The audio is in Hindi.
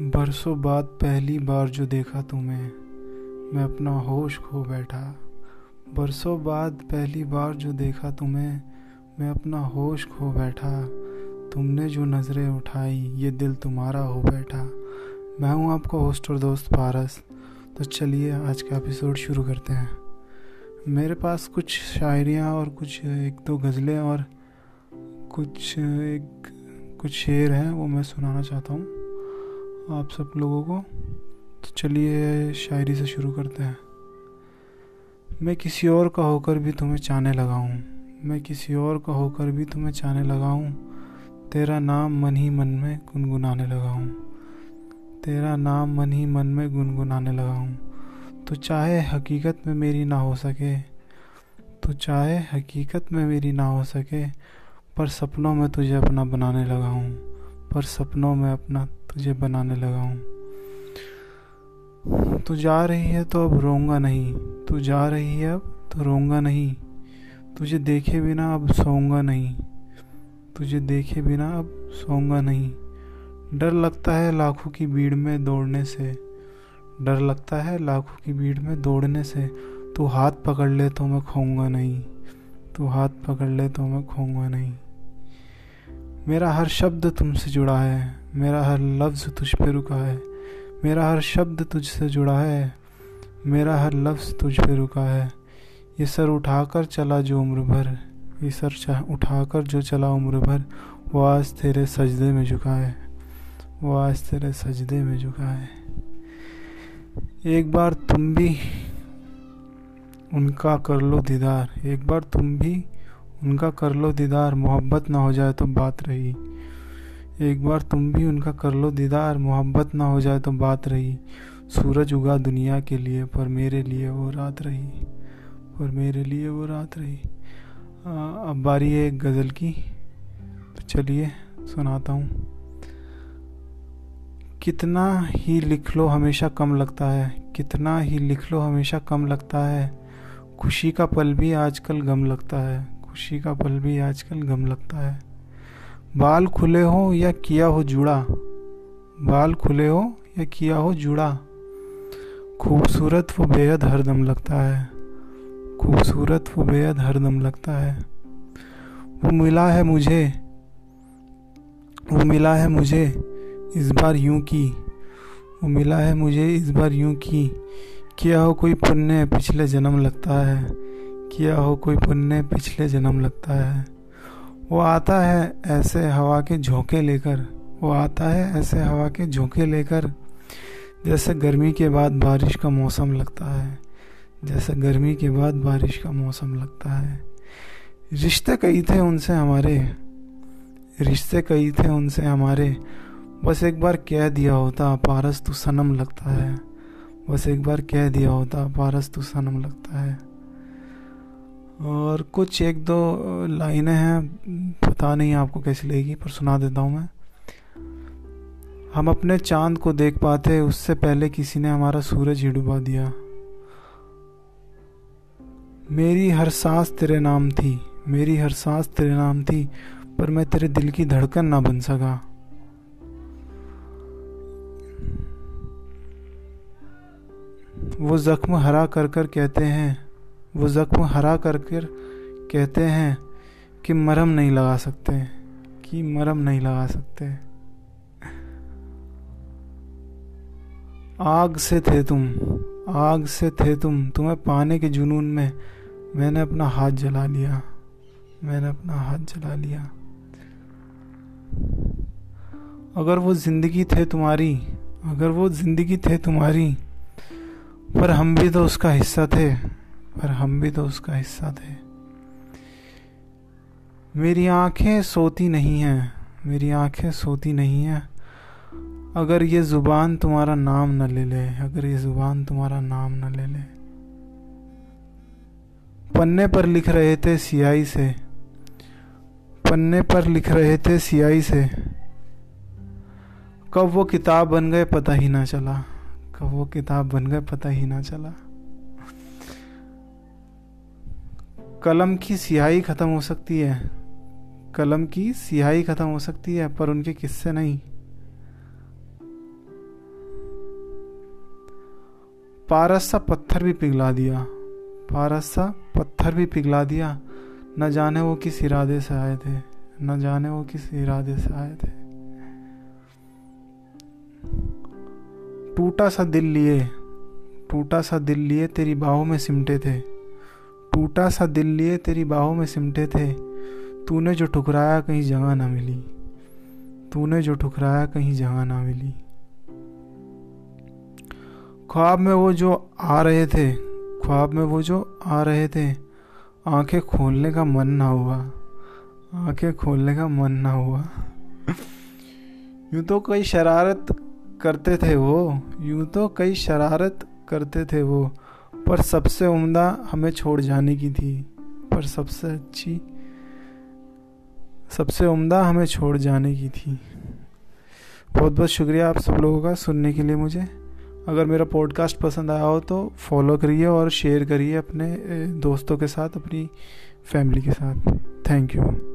बरसों बाद पहली बार जो देखा तुम्हें, मैं अपना होश खो बैठा। बरसों बाद पहली बार जो देखा तुम्हें, मैं अपना होश खो बैठा। तुमने जो नज़रें उठाई, ये दिल तुम्हारा हो बैठा। मैं हूँ आपका होस्ट और दोस्त पारस। तो चलिए आज का एपिसोड शुरू करते हैं। मेरे पास कुछ शायरियाँ और कुछ एक दो गज़लें और कुछ एक, कुछ शेर हैं, वो मैं सुनाना चाहता हूँ। आप सब लोगों को। तो चलिए शायरी से शुरू करते हैं। मैं किसी और का होकर भी तुम्हें चाहने लगा हूँ। मैं किसी और का होकर भी तुम्हें चाहने लगा हूँ। तेरा नाम मन ही मन में गुनगुनाने लगा हूँ। तेरा नाम मन ही मन में गुनगुनाने लगा हूँ। तो चाहे हकीकत में मेरी ना हो सके तो चाहे हकीकत में मेरी ना हो सके, पर सपनों में तुझे अपना बनाने लगा हूँ। पर सपनों में अपना तुझे बनाने लगा हूँ। तू जा रही है तो अब रोऊँगा नहीं। तू जा रही है अब तो रोऊँगा नहीं। तुझे देखे बिना अब सोऊँगा नहीं। तुझे देखे बिना अब सोऊँगा नहीं। डर लगता है लाखों की भीड़ में दौड़ने से। डर लगता है लाखों की भीड़ में दौड़ने से। तू हाथ पकड़ ले तो मैं खोऊँगा नहीं। तू हाथ पकड़ ले तो मैं खोऊँगा नहीं। मेरा हर शब्द तुमसे जुड़ा है। मेरा हर लफ्ज़ तुझ पे रुका है। मेरा हर शब्द तुझसे जुड़ा है। मेरा हर लफ्ज़ तुझ पे रुका है। ये सर उठाकर चला जो उम्र भर। ये सर उठाकर जो चला उम्र भर, वो आज तेरे सजदे में झुका है। वो आज तेरे सजदे में झुका है। एक बार तुम भी उनका कर लो दीदार। एक बार तुम भी उनका कर लो दीदार। मोहब्बत ना हो जाए तो बात रही। एक बार तुम भी उनका कर लो दीदार मोहब्बत ना हो जाए तो बात रही। सूरज उगा दुनिया के लिए पर मेरे लिए वो रात रही। पर मेरे लिए वो रात रही। आ, अब बारी है एक गज़ल की। तो चलिए सुनाता हूँ। कितना ही लिख लो हमेशा कम लगता है कितना ही लिख लो हमेशा कम लगता है। खुशी का पल भी आजकल गम लगता है खुशी का पल भी आजकल गम लगता है। बाल खुले हो या किया हो जुड़ा? बाल खुले हो या किया हो जुड़ा? खूबसूरत वो बेहद हरदम लगता है। खूबसूरत वो बेहद हरदम लगता है। वो मिला है मुझे। वो मिला है मुझे इस बार यूँ की। वो मिला है मुझे इस बार यूँ की। किया हो कोई पुण्य, पिछले जन्म लगता है। किया हो कोई पुण्य, पिछले जन्म लगता है। वो आता है ऐसे हवा के झोंके लेकर। वो आता है ऐसे हवा के झोंके लेकर। जैसे गर्मी के बाद बारिश का मौसम लगता है, जैसे गर्मी के बाद बारिश का मौसम लगता है। रिश्ते कई थे उनसे हमारे, रिश्ते कई थे उनसे हमारे। बस एक बार कह दिया होता, पारस तू सनम लगता है। बस एक बार कह दिया होता, पारस तू सनम लगता है। और कुछ एक दो लाइनें हैं, पता नहीं आपको कैसी लगेगी, पर सुना देता हूँ मैं। हम अपने चाँद को देख पाते, उससे पहले किसी ने हमारा सूरज ही डुबा दिया। मेरी हर सांस तेरे नाम थी, मेरी हर सांस तेरे नाम थी, पर मैं तेरे दिल की धड़कन ना बन सका। वो जख्म हरा कर कर कहते हैं वो ज़ख्म हरा कर कर कहते हैं कि मरम नहीं लगा सकते, कि मरम नहीं लगा सकते। आग से थे तुम, आग से थे तुम, तुम्हें पाने के जुनून में मैंने अपना हाथ जला लिया, मैंने अपना हाथ जला लिया। अगर वो ज़िंदगी थे तुम्हारी, अगर वो ज़िंदगी थे तुम्हारी, पर हम भी तो उसका हिस्सा थे। पर हम भी तो उसका हिस्सा थे। मेरी आँखें सोती नहीं हैं, मेरी आँखें सोती नहीं हैं। अगर ये ज़ुबान तुम्हारा नाम न ले ले, अगर ये ज़ुबान तुम्हारा नाम न ले ले। पन्ने पर लिख रहे थे सियाई से, पन्ने पर लिख रहे थे सियाई से। कब वो किताब बन गए पता ही ना चला, कब वो किताब बन गए पता ही ना चला। कलम की सियाही ख़त्म हो सकती है। कलम की सियाही ख़त्म हो सकती है, पर उनके किस्से नहीं। पारस सा पत्थर भी पिघला दिया। पारस सा पत्थर भी पिघला दिया। न जाने वो किस इरादे से आए थे। न जाने वो किस इरादे से आए थे। टूटा सा दिल लिए। टूटा सा दिल लिए तेरी बाहों में सिमटे थे। टूटा सा दिल लिए तेरी बाहों में सिमटे थे। तूने जो ठुकराया कहीं जगह ना मिली। तूने जो ठुकराया कहीं जगह ना मिली। ख्वाब में वो जो आ रहे थे, ख्वाब में वो जो आ रहे थे, आँखें खोलने का मन ना हुआ। आँखें खोलने का मन ना हुआ। यूँ तो कई शरारत करते थे वो, यूँ तो कई शरारत करते थे वो। पर सबसे उम्दा हमें छोड़ जाने की थी। पर सबसे अच्छी, सबसे उम्दा हमें छोड़ जाने की थी। बहुत बहुत शुक्रिया आप सब लोगों का सुनने के लिए मुझे। अगर मेरा पॉडकास्ट पसंद आया हो तो फॉलो करिए और शेयर करिए अपने दोस्तों के साथ, अपनी फैमिली के साथ। Thank you